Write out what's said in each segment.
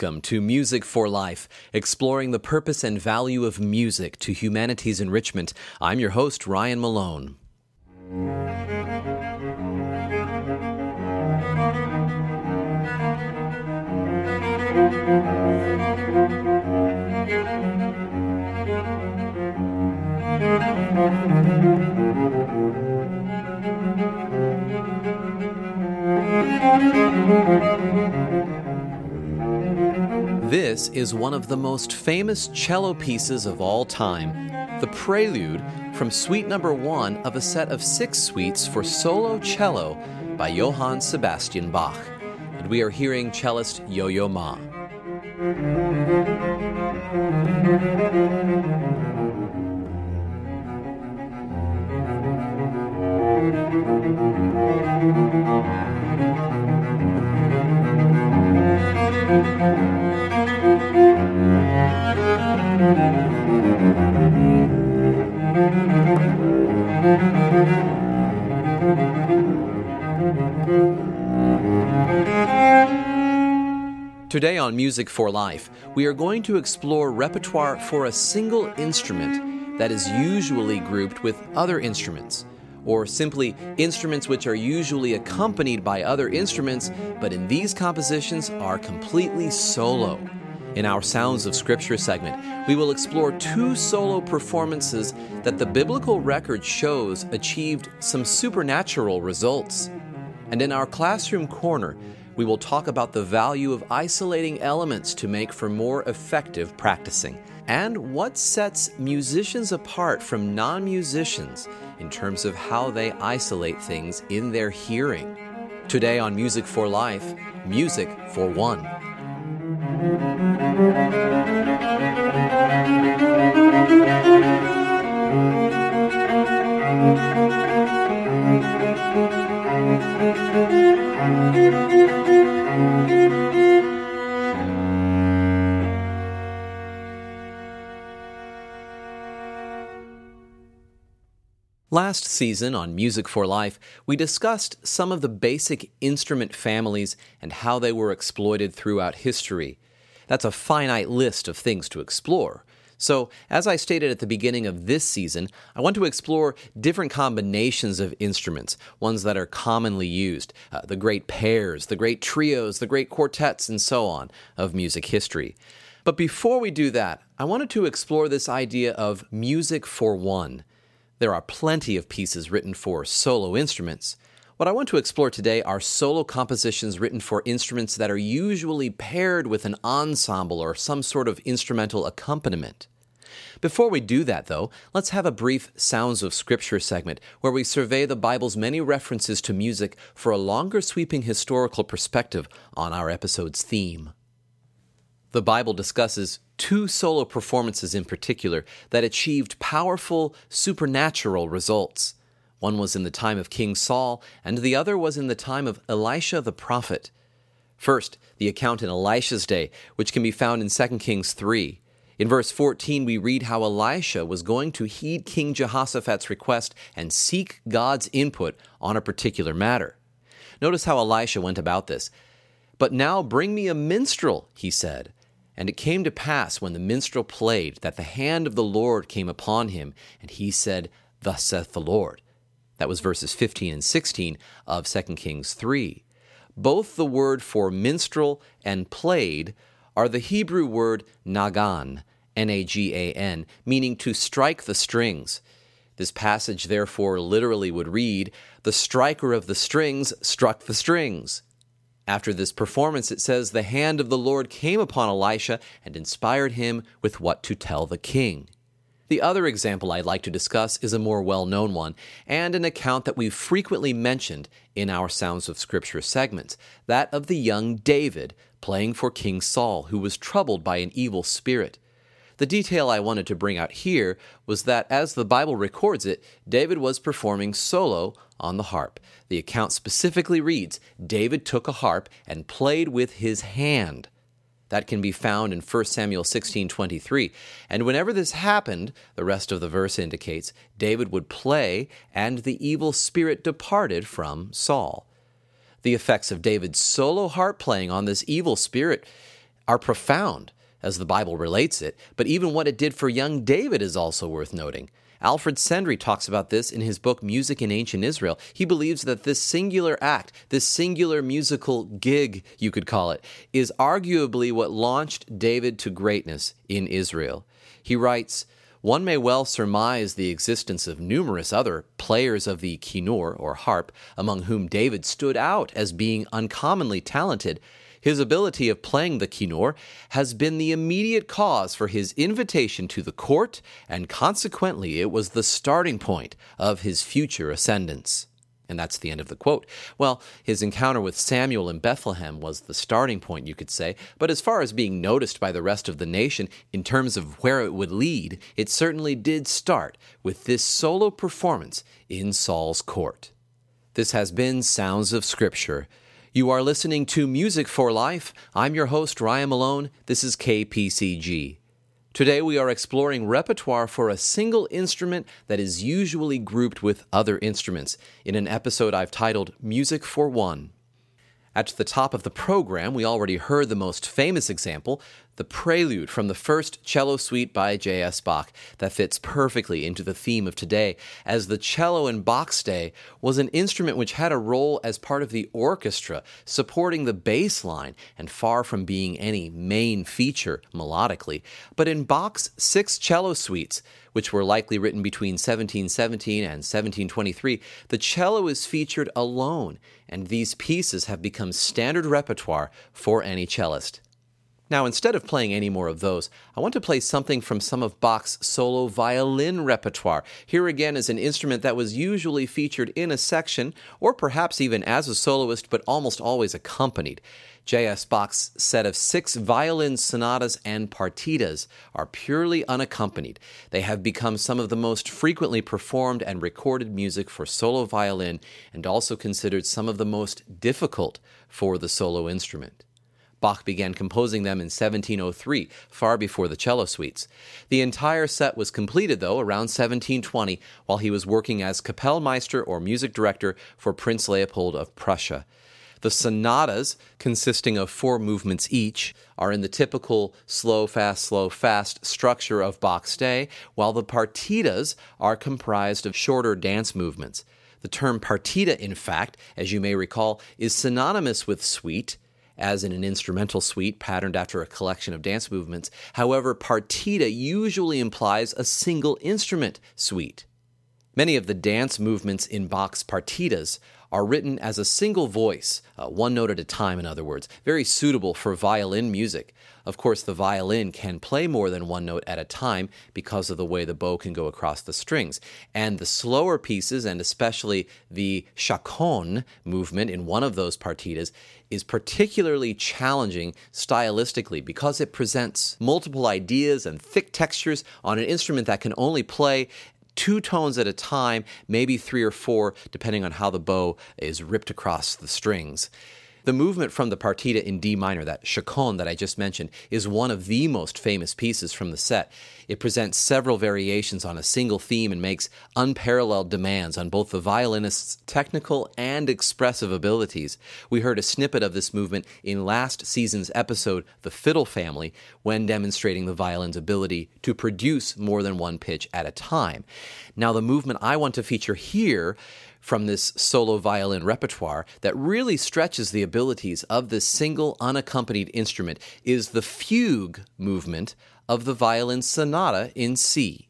Welcome to Music for Life, exploring the purpose and value of music to humanity's enrichment. I'm your host, Ryan Malone. This is one of the most famous cello pieces of all time, the Prelude from Suite Number One of a set of six suites for solo cello by Johann Sebastian Bach. And we are hearing cellist Yo Yo Ma. Today on Music for Life, we are going to explore repertoire for a single instrument that is usually grouped with other instruments, or simply instruments which are usually accompanied by other instruments, but in these compositions are completely solo. In our Sounds of Scripture segment, we will explore two solo performances that the biblical record shows achieved some supernatural results. And in our classroom corner, we will talk about the value of isolating elements to make for more effective practicing, and what sets musicians apart from non musicians in terms of how they isolate things in their hearing. Today on Music for Life, Music for One. Last season on Music for Life, we discussed some of the basic instrument families and how they were exploited throughout history. That's a finite list of things to explore. So, as I stated at the beginning of this season, I want to explore different combinations of instruments, ones that are commonly used, uh, the great pairs, the great trios, the great quartets, and so on of music history. But before we do that, I wanted to explore this idea of music for one. There are plenty of pieces written for solo instruments. What I want to explore today are solo compositions written for instruments that are usually paired with an ensemble or some sort of instrumental accompaniment. Before we do that, though, let's have a brief Sounds of Scripture segment where we survey the Bible's many references to music for a longer sweeping historical perspective on our episode's theme. The Bible discusses two solo performances in particular that achieved powerful supernatural results. One was in the time of King Saul, and the other was in the time of Elisha the prophet. First, the account in Elisha's day, which can be found in 2 Kings 3. In verse 14, we read how Elisha was going to heed King Jehoshaphat's request and seek God's input on a particular matter. Notice how Elisha went about this. But now bring me a minstrel, he said. And it came to pass when the minstrel played that the hand of the Lord came upon him, and he said, Thus saith the Lord. That was verses 15 and 16 of 2 Kings 3. Both the word for minstrel and played are the Hebrew word nagan, N A G A N, meaning to strike the strings. This passage therefore literally would read, The striker of the strings struck the strings. After this performance, it says, The hand of the Lord came upon Elisha and inspired him with what to tell the king. The other example I'd like to discuss is a more well known one, and an account that we've frequently mentioned in our Sounds of Scripture segments that of the young David playing for King Saul, who was troubled by an evil spirit. The detail I wanted to bring out here was that, as the Bible records it, David was performing solo on the harp. The account specifically reads David took a harp and played with his hand. That can be found in 1 Samuel 16:23. And whenever this happened, the rest of the verse indicates David would play and the evil spirit departed from Saul. The effects of David's solo harp playing on this evil spirit are profound as the Bible relates it, but even what it did for young David is also worth noting. Alfred Sendrey talks about this in his book Music in Ancient Israel. He believes that this singular act, this singular musical gig, you could call it, is arguably what launched David to greatness in Israel. He writes, one may well surmise the existence of numerous other players of the kinnur, or harp, among whom David stood out as being uncommonly talented, his ability of playing the kinnur has been the immediate cause for his invitation to the court, and consequently it was the starting point of his future ascendance. And that's the end of the quote. Well, his encounter with Samuel in Bethlehem was the starting point, you could say, but as far as being noticed by the rest of the nation in terms of where it would lead, it certainly did start with this solo performance in Saul's court. This has been Sounds of Scripture. You are listening to Music for Life. I'm your host, Ryan Malone. This is KPCG. Today we are exploring repertoire for a single instrument that is usually grouped with other instruments in an episode I've titled Music for One. At the top of the program, we already heard the most famous example, the prelude from the first cello suite by J.S. Bach, that fits perfectly into the theme of today, as the cello in Bach's day was an instrument which had a role as part of the orchestra, supporting the bass line, and far from being any main feature melodically. But in Bach's six cello suites, which were likely written between 1717 and 1723, the cello is featured alone, and these pieces have become standard repertoire for any cellist. Now, instead of playing any more of those, I want to play something from some of Bach's solo violin repertoire. Here again is an instrument that was usually featured in a section, or perhaps even as a soloist, but almost always accompanied. J.S. Bach's set of six violin sonatas and partitas are purely unaccompanied. They have become some of the most frequently performed and recorded music for solo violin and also considered some of the most difficult for the solo instrument. Bach began composing them in 1703, far before the cello suites. The entire set was completed, though, around 1720, while he was working as Kapellmeister or music director for Prince Leopold of Prussia. The sonatas, consisting of four movements each, are in the typical slow, fast, slow, fast structure of Bach's day, while the partitas are comprised of shorter dance movements. The term partita, in fact, as you may recall, is synonymous with suite, as in an instrumental suite patterned after a collection of dance movements. However, partita usually implies a single instrument suite. Many of the dance movements in Bach's partitas are written as a single voice, uh, one note at a time, in other words, very suitable for violin music. Of course, the violin can play more than one note at a time because of the way the bow can go across the strings. And the slower pieces, and especially the chaconne movement in one of those partitas, is particularly challenging stylistically because it presents multiple ideas and thick textures on an instrument that can only play two tones at a time, maybe three or four, depending on how the bow is ripped across the strings. The movement from the partita in D minor, that chaconne that I just mentioned, is one of the most famous pieces from the set. It presents several variations on a single theme and makes unparalleled demands on both the violinist's technical and expressive abilities. We heard a snippet of this movement in last season's episode, The Fiddle Family, when demonstrating the violin's ability to produce more than one pitch at a time. Now, the movement I want to feature here from this solo violin repertoire that really stretches the abilities of this single unaccompanied instrument is the fugue movement of the violin sonata in C.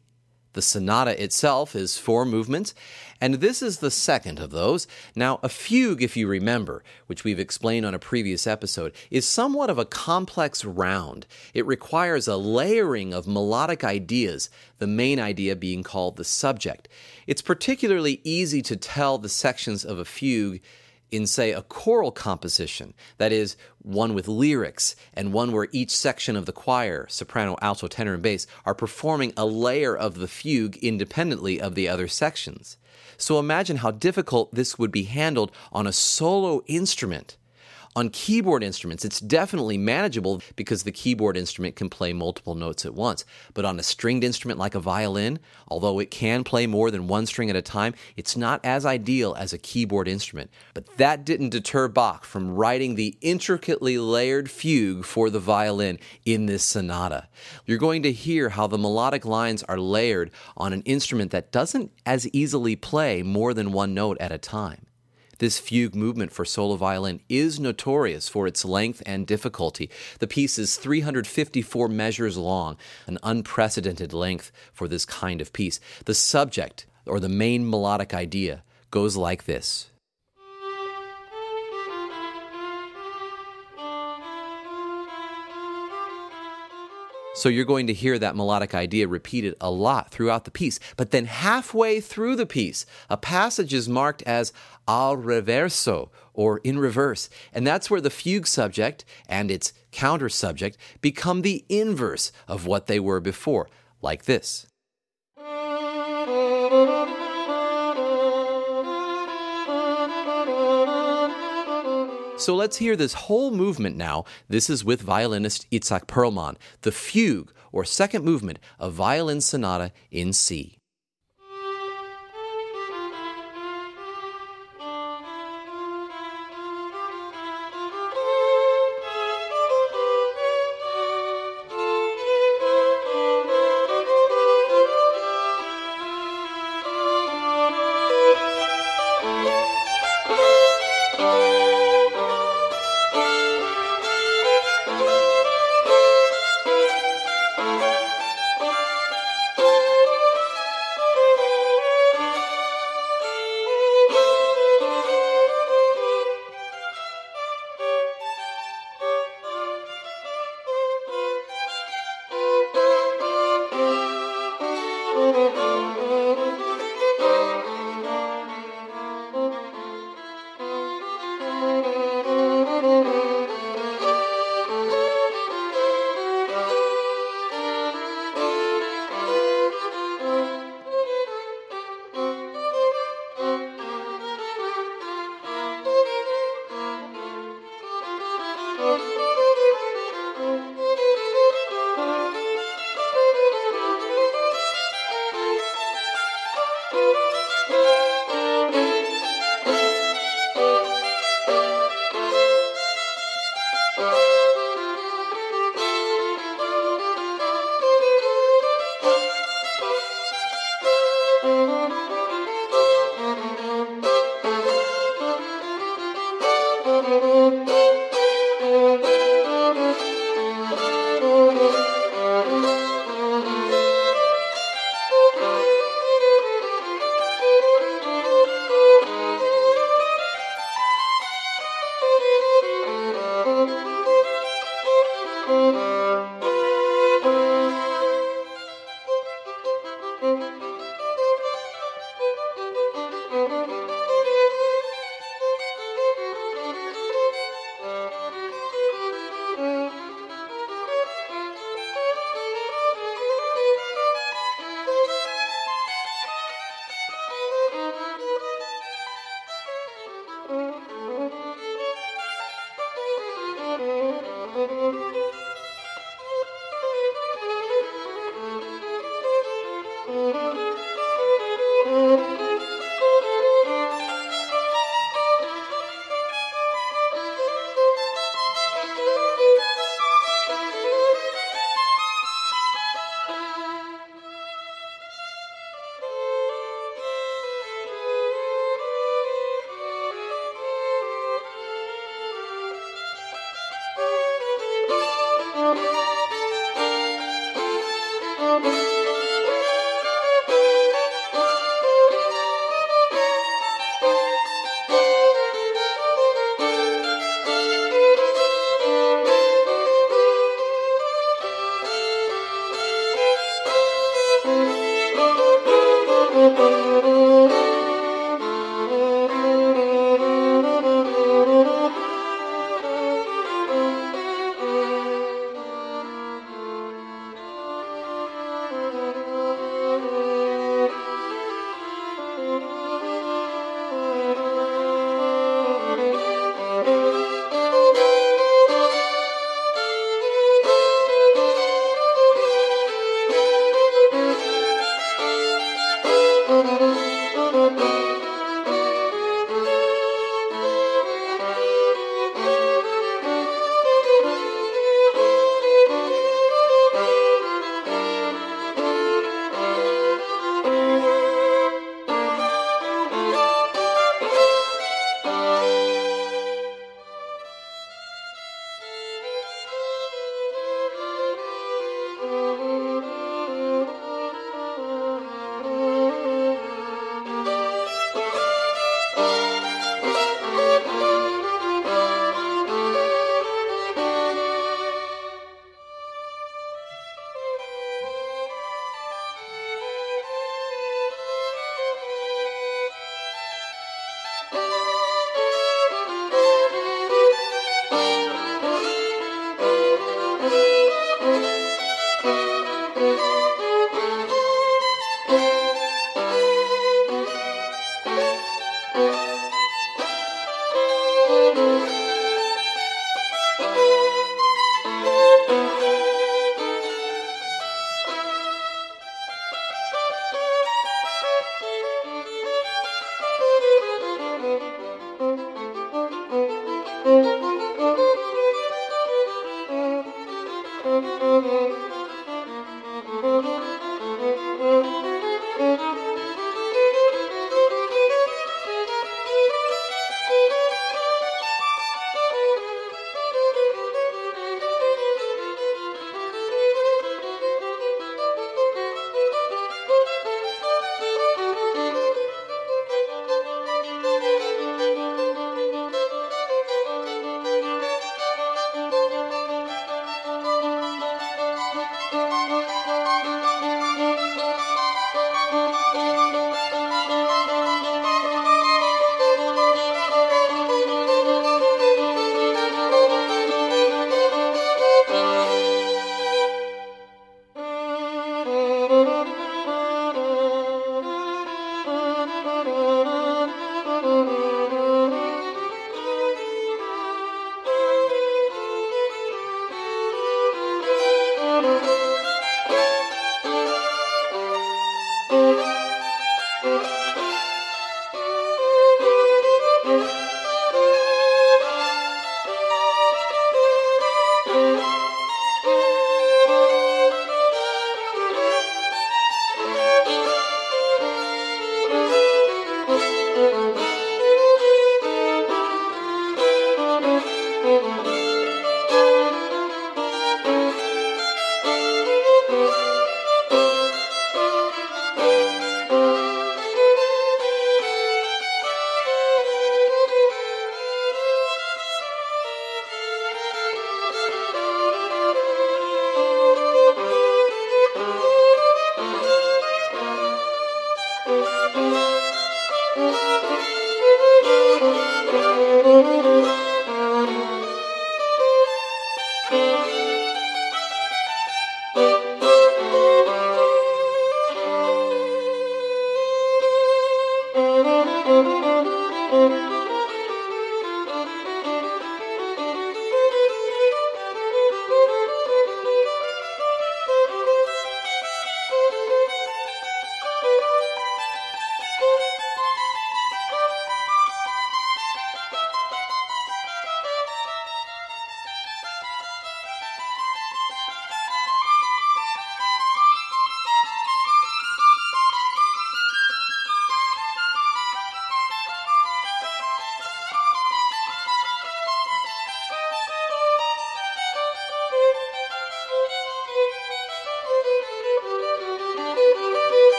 The sonata itself is four movements, and this is the second of those. Now, a fugue, if you remember, which we've explained on a previous episode, is somewhat of a complex round. It requires a layering of melodic ideas, the main idea being called the subject. It's particularly easy to tell the sections of a fugue in, say, a choral composition, that is, one with lyrics, and one where each section of the choir, soprano, alto, tenor, and bass, are performing a layer of the fugue independently of the other sections. So imagine how difficult this would be handled on a solo instrument. On keyboard instruments, it's definitely manageable because the keyboard instrument can play multiple notes at once. But on a stringed instrument like a violin, although it can play more than one string at a time, it's not as ideal as a keyboard instrument. But that didn't deter Bach from writing the intricately layered fugue for the violin in this sonata. You're going to hear how the melodic lines are layered on an instrument that doesn't as easily play more than one note at a time. This fugue movement for solo violin is notorious for its length and difficulty. The piece is 354 measures long, an unprecedented length for this kind of piece. The subject, or the main melodic idea, goes like this. So you're going to hear that melodic idea repeated a lot throughout the piece. But then halfway through the piece, a passage is marked as al reverso, or in reverse. And that's where the fugue subject and its counter subject become the inverse of what they were before, like this. So let's hear this whole movement now. This is with violinist Itzhak Perlman, the fugue, or second movement of Violin Sonata in C.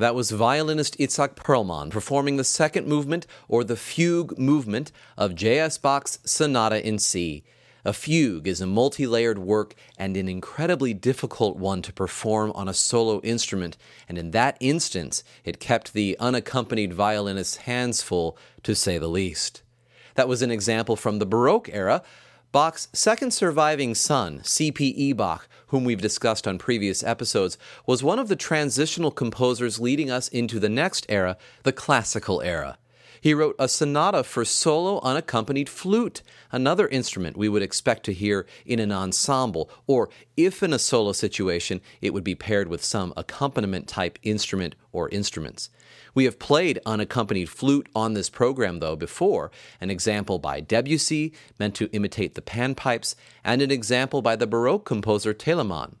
That was violinist Itzhak Perlman performing the second movement or the fugue movement of J.S. Bach's Sonata in C. A fugue is a multi layered work and an incredibly difficult one to perform on a solo instrument, and in that instance, it kept the unaccompanied violinist's hands full, to say the least. That was an example from the Baroque era. Bach's second surviving son, C.P.E. Bach, whom we've discussed on previous episodes, was one of the transitional composers leading us into the next era, the classical era. He wrote a sonata for solo unaccompanied flute, another instrument we would expect to hear in an ensemble, or if in a solo situation, it would be paired with some accompaniment type instrument or instruments. We have played unaccompanied flute on this program, though, before, an example by Debussy, meant to imitate the panpipes, and an example by the Baroque composer Telemann.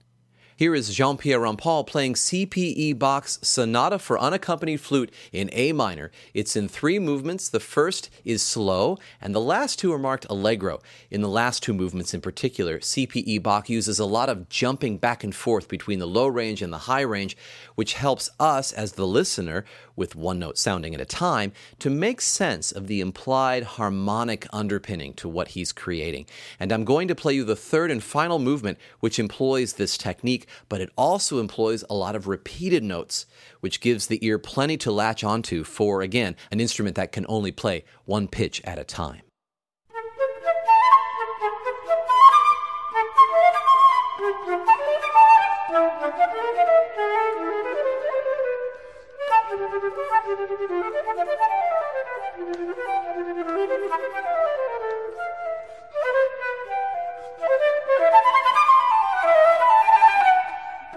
Here is Jean Pierre Rampal playing C.P.E. Bach's Sonata for Unaccompanied Flute in A minor. It's in three movements. The first is slow, and the last two are marked allegro. In the last two movements in particular, C.P.E. Bach uses a lot of jumping back and forth between the low range and the high range, which helps us as the listener, with one note sounding at a time, to make sense of the implied harmonic underpinning to what he's creating. And I'm going to play you the third and final movement, which employs this technique but it also employs a lot of repeated notes, which gives the ear plenty to latch onto for, again, an instrument that can only play one pitch at a time.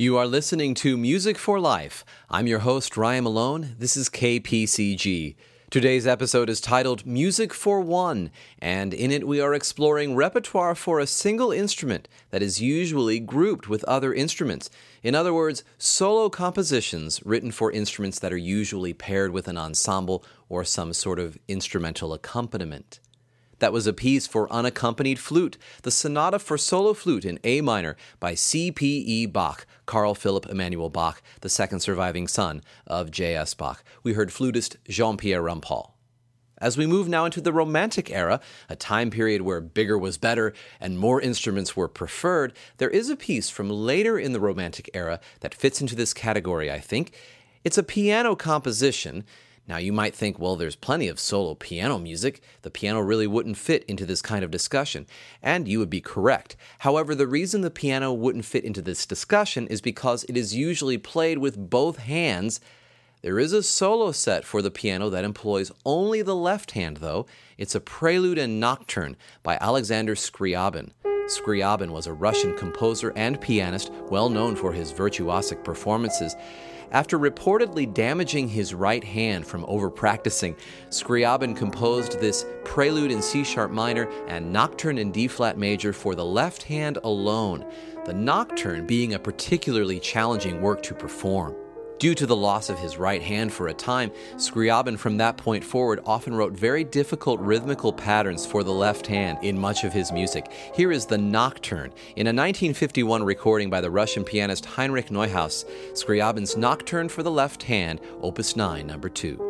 You are listening to Music for Life. I'm your host, Ryan Malone. This is KPCG. Today's episode is titled Music for One, and in it we are exploring repertoire for a single instrument that is usually grouped with other instruments. In other words, solo compositions written for instruments that are usually paired with an ensemble or some sort of instrumental accompaniment. That was a piece for unaccompanied flute, the Sonata for Solo Flute in A minor by C.P.E. Bach, Carl Philipp Emanuel Bach, the second surviving son of J.S. Bach. We heard flutist Jean Pierre Rampal. As we move now into the Romantic era, a time period where bigger was better and more instruments were preferred, there is a piece from later in the Romantic era that fits into this category, I think. It's a piano composition now, you might think, well, there's plenty of solo piano music. The piano really wouldn't fit into this kind of discussion. And you would be correct. However, the reason the piano wouldn't fit into this discussion is because it is usually played with both hands. There is a solo set for the piano that employs only the left hand, though. It's a prelude and nocturne by Alexander Scriabin. Scriabin was a Russian composer and pianist, well known for his virtuosic performances. After reportedly damaging his right hand from overpracticing, Scriabin composed this Prelude in C sharp minor, and Nocturne in D flat major for the left hand alone, the Nocturne being a particularly challenging work to perform. Due to the loss of his right hand for a time, Scriabin from that point forward often wrote very difficult rhythmical patterns for the left hand in much of his music. Here is the Nocturne. In a 1951 recording by the Russian pianist Heinrich Neuhaus, Scriabin's Nocturne for the left hand, opus 9, number 2.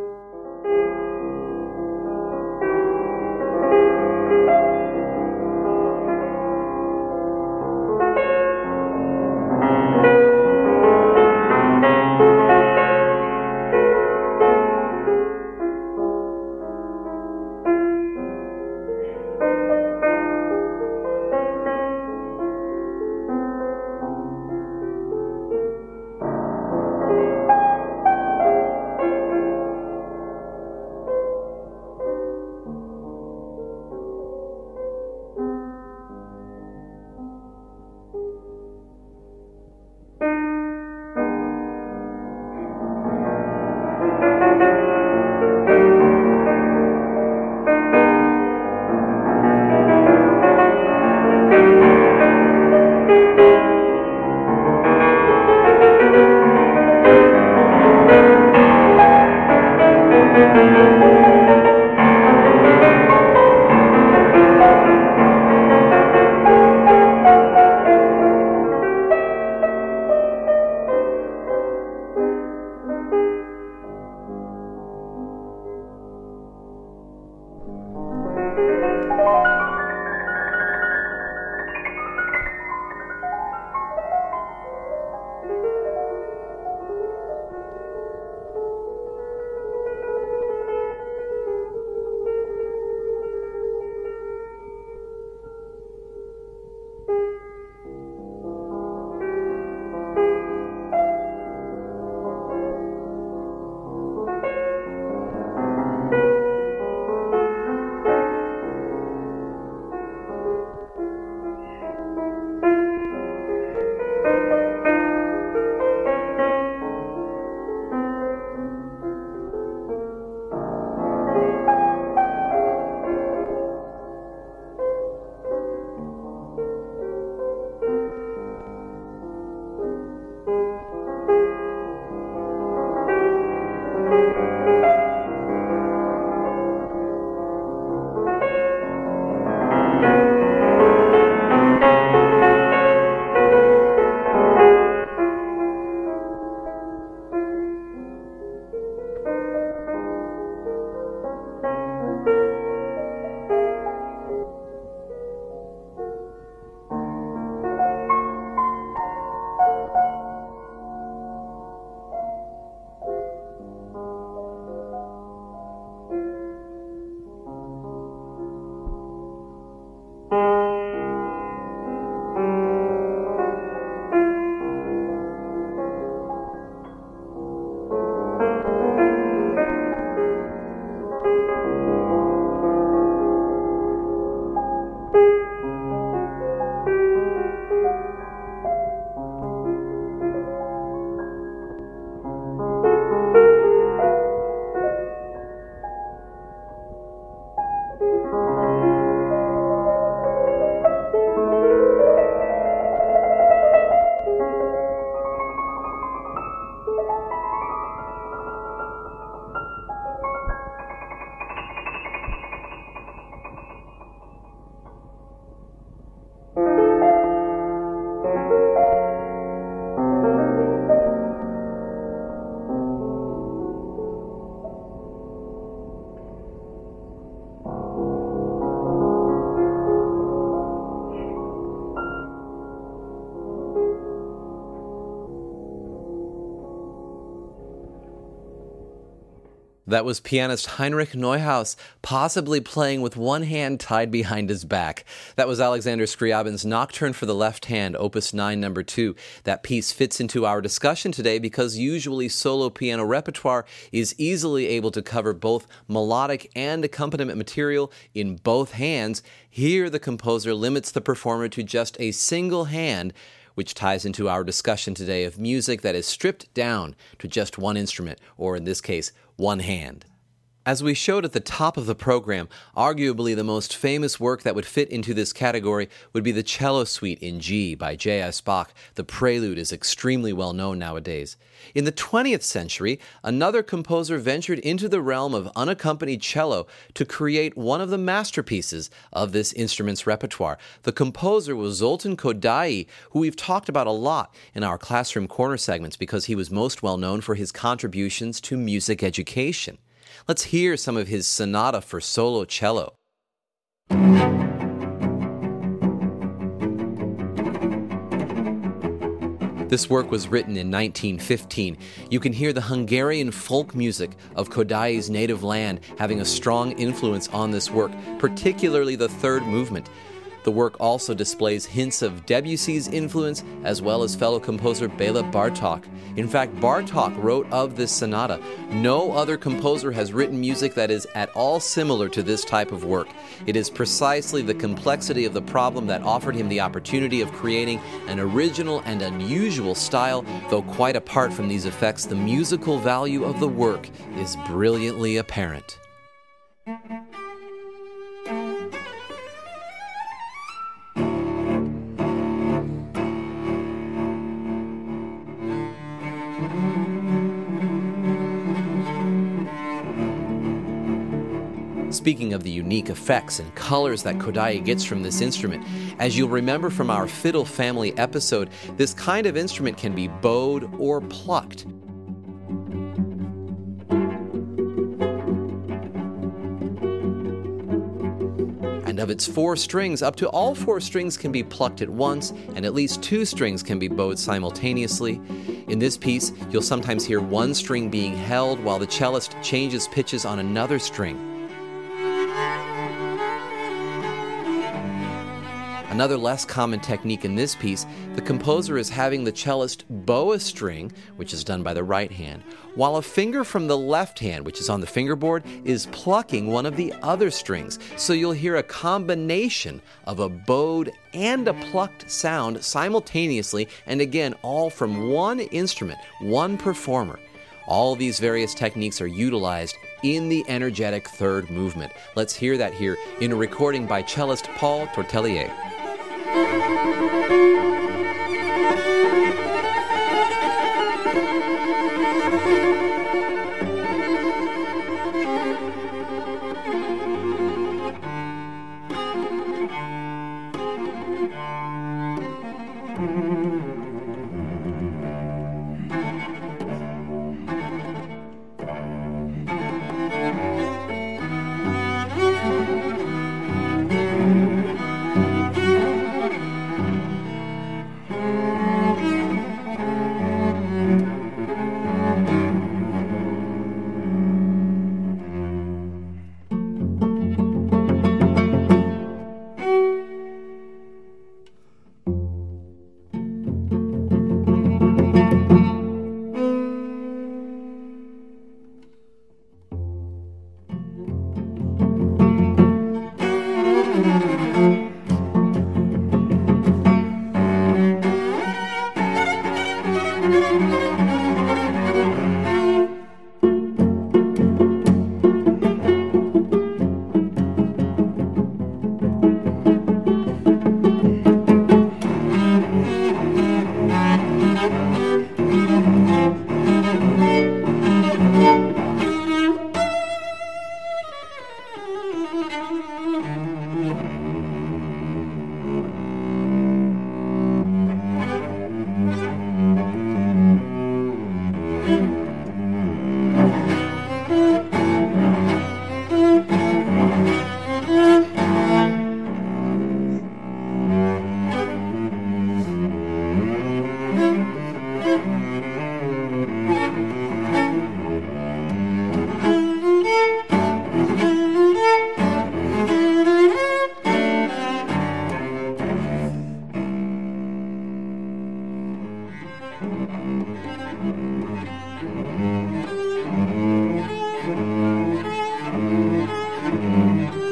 That was pianist Heinrich Neuhaus, possibly playing with one hand tied behind his back. That was Alexander Scriabin's Nocturne for the Left Hand, Opus 9, number 2. That piece fits into our discussion today because usually solo piano repertoire is easily able to cover both melodic and accompaniment material in both hands. Here, the composer limits the performer to just a single hand which ties into our discussion today of music that is stripped down to just one instrument, or in this case, one hand. As we showed at the top of the program, arguably the most famous work that would fit into this category would be the Cello Suite in G by J.S. Bach. The prelude is extremely well known nowadays. In the 20th century, another composer ventured into the realm of unaccompanied cello to create one of the masterpieces of this instrument's repertoire. The composer was Zoltan Kodaly, who we've talked about a lot in our classroom corner segments because he was most well known for his contributions to music education. Let's hear some of his sonata for solo cello. This work was written in 1915. You can hear the Hungarian folk music of Kodaly's native land having a strong influence on this work, particularly the third movement. The work also displays hints of Debussy's influence as well as fellow composer Bela Bartok. In fact, Bartok wrote of this sonata, No other composer has written music that is at all similar to this type of work. It is precisely the complexity of the problem that offered him the opportunity of creating an original and unusual style, though quite apart from these effects, the musical value of the work is brilliantly apparent. Speaking of the unique effects and colors that Kodaly gets from this instrument, as you'll remember from our fiddle family episode, this kind of instrument can be bowed or plucked. And of its four strings, up to all four strings can be plucked at once, and at least two strings can be bowed simultaneously. In this piece, you'll sometimes hear one string being held while the cellist changes pitches on another string. Another less common technique in this piece, the composer is having the cellist bow a string, which is done by the right hand, while a finger from the left hand, which is on the fingerboard, is plucking one of the other strings. So you'll hear a combination of a bowed and a plucked sound simultaneously, and again, all from one instrument, one performer. All these various techniques are utilized in the energetic third movement. Let's hear that here in a recording by cellist Paul Tortelier. Thank you. Thank you.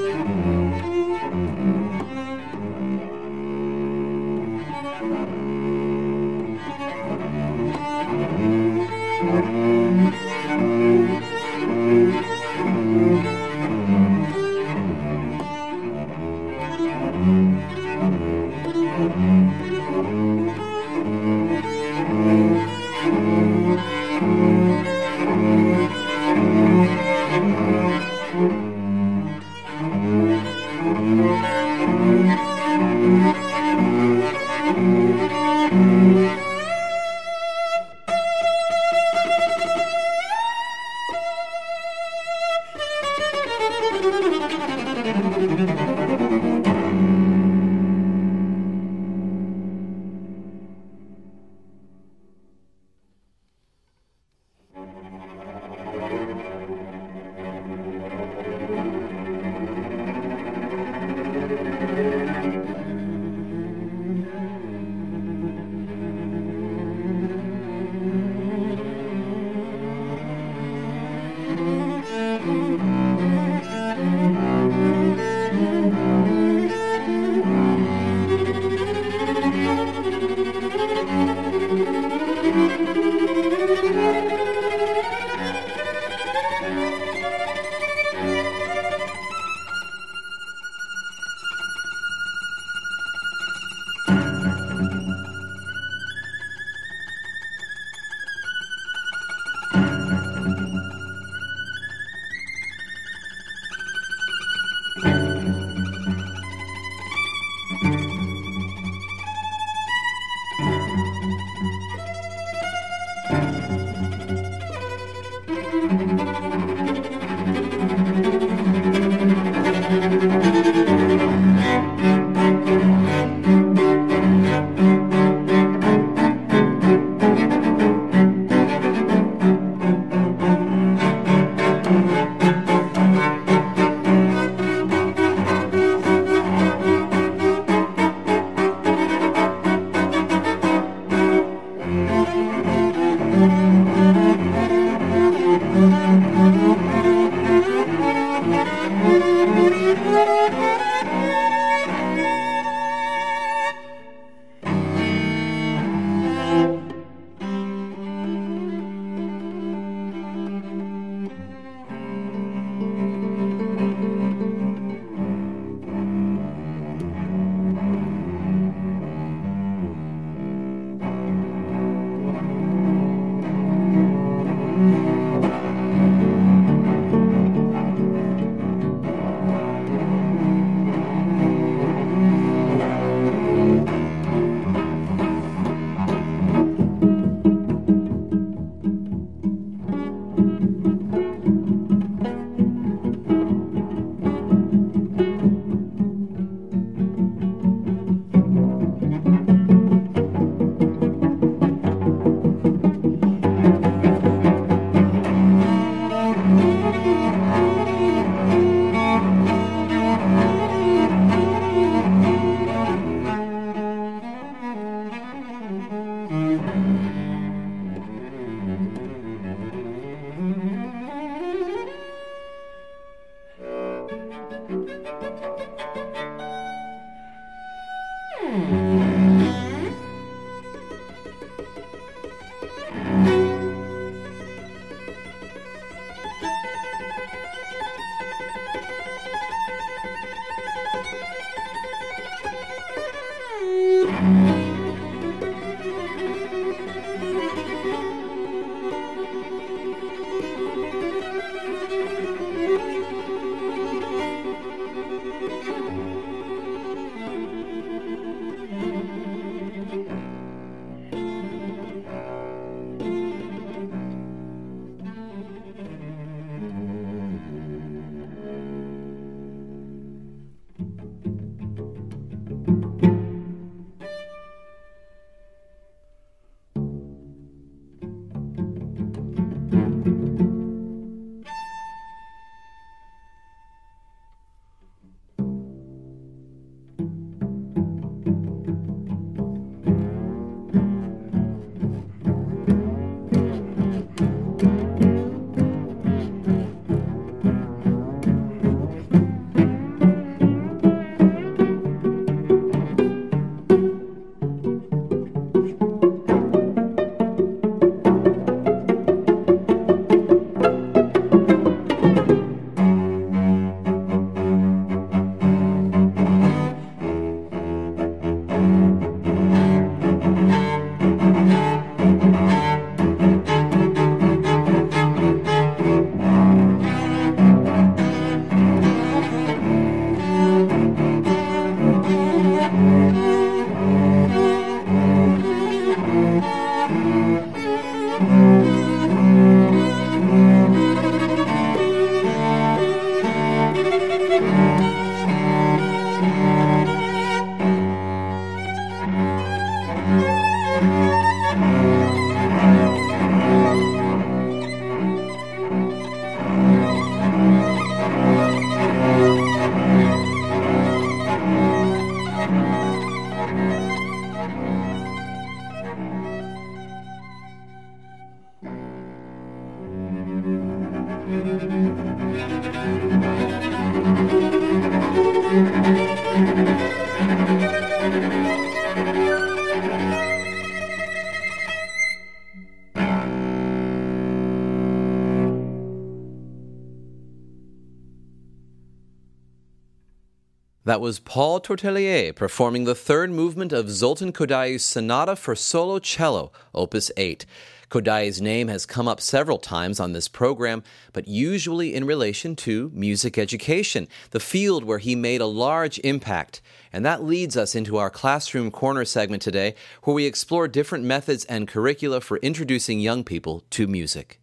That was Paul Tortelier performing the third movement of Zoltan Kodaly's Sonata for Solo Cello, Opus 8. Kodaly's name has come up several times on this program, but usually in relation to music education, the field where he made a large impact. And that leads us into our Classroom Corner segment today, where we explore different methods and curricula for introducing young people to music.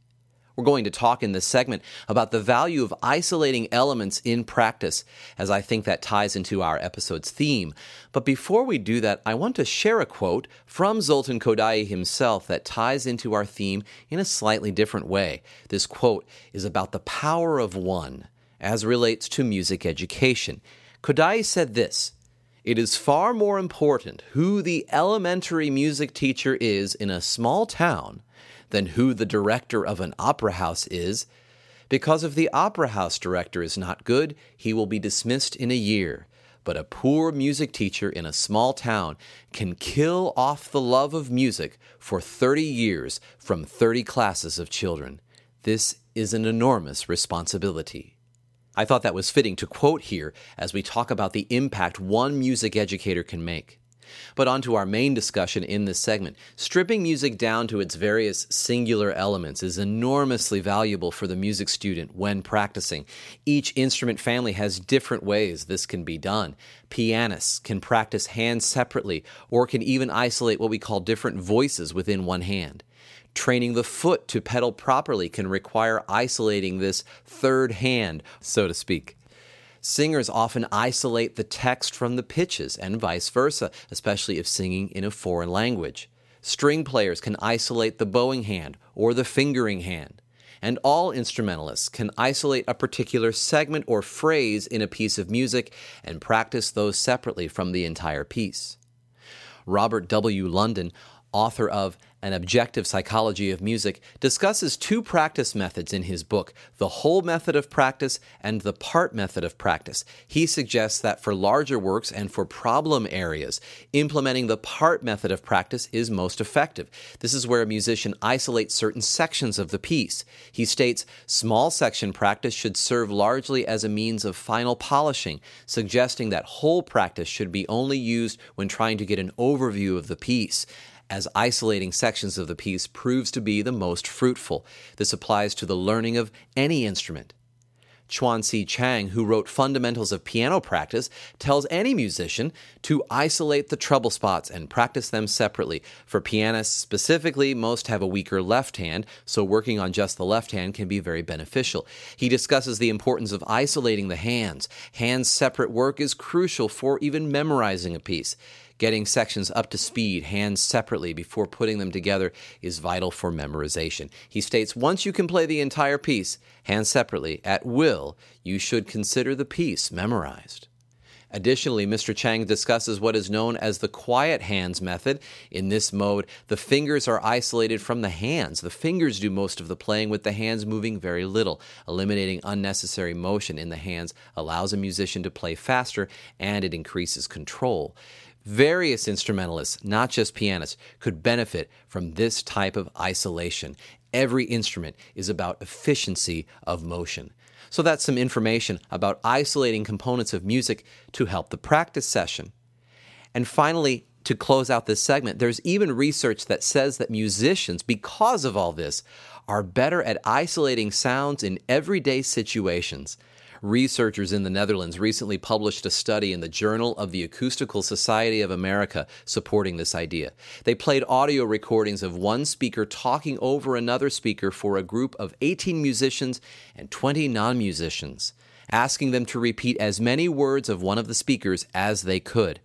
We're going to talk in this segment about the value of isolating elements in practice, as I think that ties into our episode's theme. But before we do that, I want to share a quote from Zoltan Kodaly himself that ties into our theme in a slightly different way. This quote is about the power of one as relates to music education. Kodaly said this It is far more important who the elementary music teacher is in a small town than who the director of an opera house is. Because if the opera house director is not good, he will be dismissed in a year. But a poor music teacher in a small town can kill off the love of music for 30 years from 30 classes of children. This is an enormous responsibility. I thought that was fitting to quote here as we talk about the impact one music educator can make. But on to our main discussion in this segment. Stripping music down to its various singular elements is enormously valuable for the music student when practicing. Each instrument family has different ways this can be done. Pianists can practice hands separately or can even isolate what we call different voices within one hand. Training the foot to pedal properly can require isolating this third hand, so to speak. Singers often isolate the text from the pitches and vice versa, especially if singing in a foreign language. String players can isolate the bowing hand or the fingering hand. And all instrumentalists can isolate a particular segment or phrase in a piece of music and practice those separately from the entire piece. Robert W. Lundin, author of an objective psychology of music, discusses two practice methods in his book the whole method of practice and the part method of practice. He suggests that for larger works and for problem areas, implementing the part method of practice is most effective. This is where a musician isolates certain sections of the piece. He states small section practice should serve largely as a means of final polishing, suggesting that whole practice should be only used when trying to get an overview of the piece as isolating sections of the piece proves to be the most fruitful. This applies to the learning of any instrument. Chuan C. Chang, who wrote Fundamentals of Piano Practice, tells any musician to isolate the treble spots and practice them separately. For pianists specifically, most have a weaker left hand, so working on just the left hand can be very beneficial. He discusses the importance of isolating the hands. Hands separate work is crucial for even memorizing a piece. Getting sections up to speed, hands separately before putting them together, is vital for memorization. He states once you can play the entire piece, hands separately, at will, you should consider the piece memorized. Additionally, Mr. Chang discusses what is known as the quiet hands method. In this mode, the fingers are isolated from the hands. The fingers do most of the playing, with the hands moving very little. Eliminating unnecessary motion in the hands allows a musician to play faster and it increases control. Various instrumentalists, not just pianists, could benefit from this type of isolation. Every instrument is about efficiency of motion. So that's some information about isolating components of music to help the practice session. And finally, to close out this segment, there's even research that says that musicians, because of all this, are better at isolating sounds in everyday situations. Researchers in the Netherlands recently published a study in the Journal of the Acoustical Society of America supporting this idea. They played audio recordings of one speaker talking over another speaker for a group of 18 musicians and 20 non musicians, asking them to repeat as many words of one of the speakers as they could.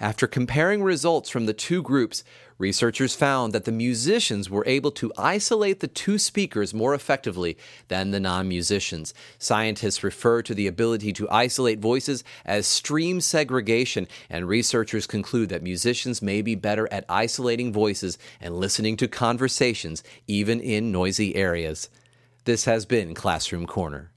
After comparing results from the two groups, researchers found that the musicians were able to isolate the two speakers more effectively than the non musicians. Scientists refer to the ability to isolate voices as stream segregation, and researchers conclude that musicians may be better at isolating voices and listening to conversations, even in noisy areas. This has been Classroom Corner.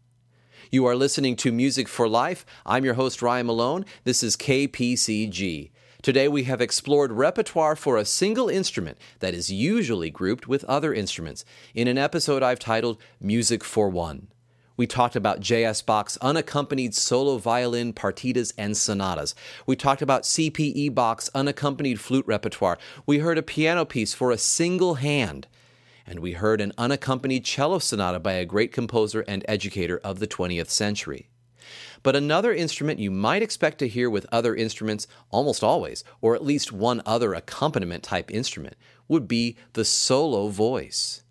You are listening to Music for Life. I'm your host, Ryan Malone. This is KPCG. Today we have explored repertoire for a single instrument that is usually grouped with other instruments in an episode I've titled Music for One. We talked about J.S. Bach's unaccompanied solo violin partitas and sonatas. We talked about C.P.E. Bach's unaccompanied flute repertoire. We heard a piano piece for a single hand. And we heard an unaccompanied cello sonata by a great composer and educator of the 20th century. But another instrument you might expect to hear with other instruments almost always, or at least one other accompaniment type instrument, would be the solo voice.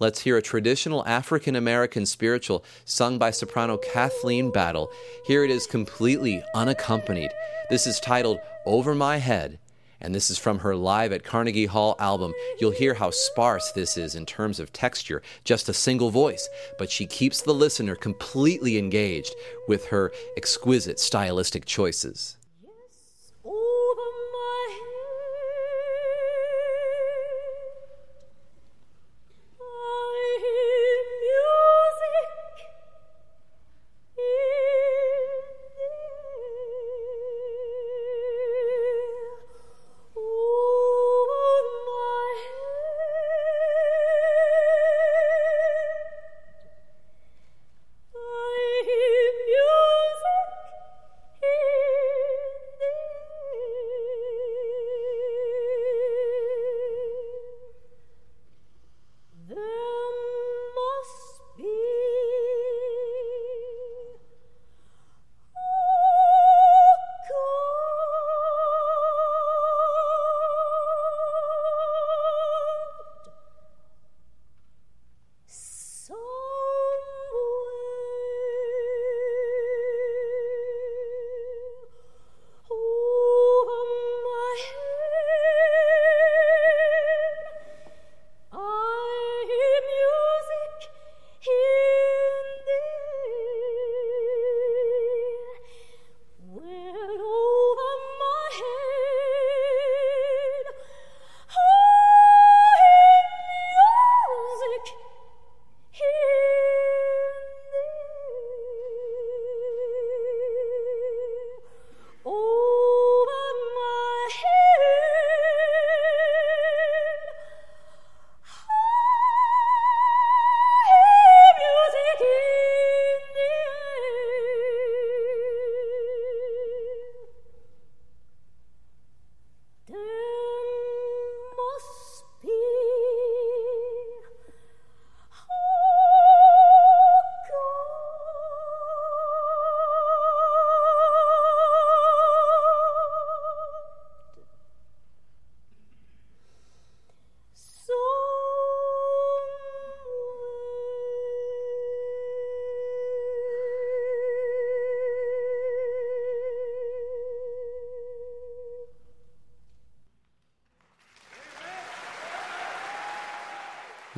Let's hear a traditional African American spiritual sung by soprano Kathleen Battle. Here it is completely unaccompanied. This is titled Over My Head and this is from her Live at Carnegie Hall album. You'll hear how sparse this is in terms of texture, just a single voice, but she keeps the listener completely engaged with her exquisite stylistic choices.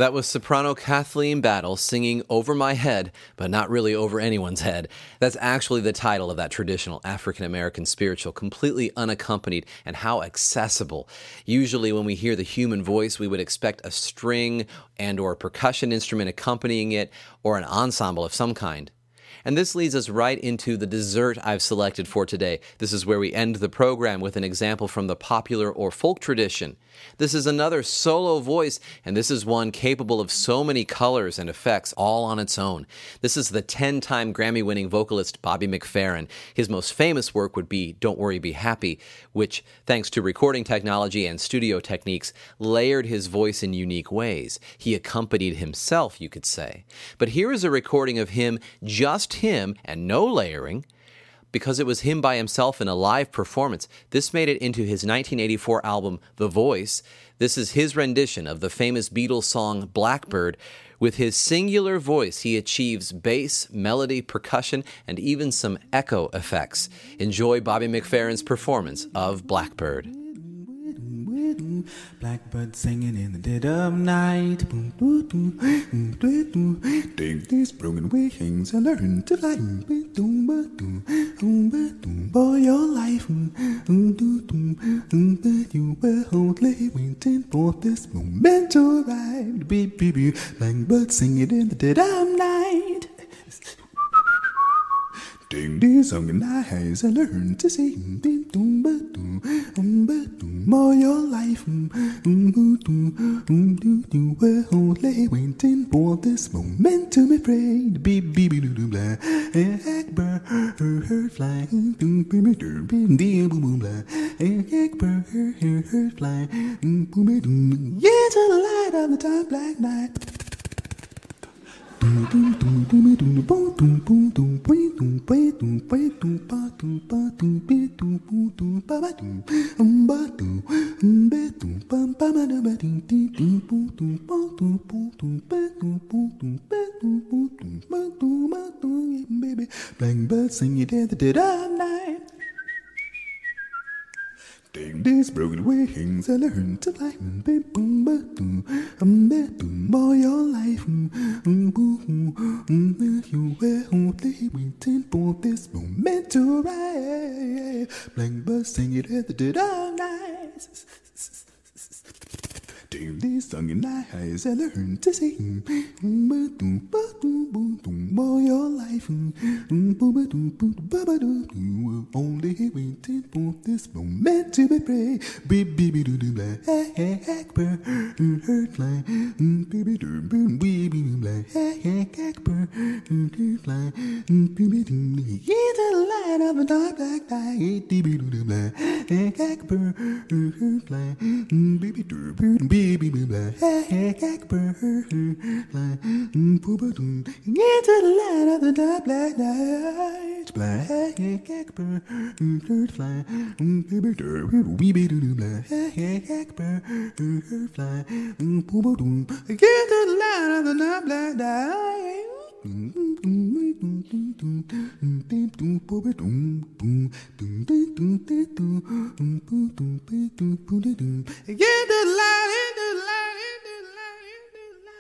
That was soprano Kathleen Battle singing Over My Head, but not really over anyone's head. That's actually the title of that traditional African American spiritual, completely unaccompanied and how accessible. Usually when we hear the human voice, we would expect a string and or percussion instrument accompanying it or an ensemble of some kind. And this leads us right into the dessert I've selected for today. This is where we end the program with an example from the popular or folk tradition. This is another solo voice, and this is one capable of so many colors and effects all on its own. This is the 10 time Grammy winning vocalist Bobby McFerrin. His most famous work would be Don't Worry, Be Happy, which, thanks to recording technology and studio techniques, layered his voice in unique ways. He accompanied himself, you could say. But here is a recording of him, just him, and no layering because it was him by himself in a live performance. This made it into his 1984 album, The Voice. This is his rendition of the famous Beatles song Blackbird. With his singular voice, he achieves bass, melody, percussion, and even some echo effects. Enjoy Bobby McFerrin's performance of Blackbird. Blackbird singing in the dead of night. Take these broken wings and learn to fly. Boom, your life. Boom. You were only waiting for this moment to arrive. Blackbird singing in the dead of night. Ding this song and eyes and learn to sing. Ding dum ba dum um ba dum all your life. Um um boo dum um do do we're only waiting for this moment to be afraid. Beep beep beep doo doo blah. Egg bird her her fly. Dum beep beep doo beep dee boom boom blah. Egg bird her her her fly. Boom boom boom. Yeah, to the light of the dark black night. Blackbird singing in the dead of night. Ding these broken wings and learn to fly. Boom, boom, um, ba, doom, all your life. Boo, mm, mm, If you were only waiting for this moment to rise. Blackbird singing in the dead of night. Ding these song in eyes and learn to sing. All your life. Only waiting for this moment to be doo, blah. Hey, hey, heck, mm, hurt fly. Beep, doo, boom, wee, mm, hurt fly. Doo. Into the light of a dark black night. Hey, heck, bird, mm, hurt fly. Beep, doo, boom, beep, beep, beep, blah. Hey, hey, heck, bird, hurt fly. Mm, boo, ba, doo. Into the light of the dark black night. Black, bird, fly. Doo, blah. Hey, hey, heck, bird, fly. Into the light of the dark black night. Get the light,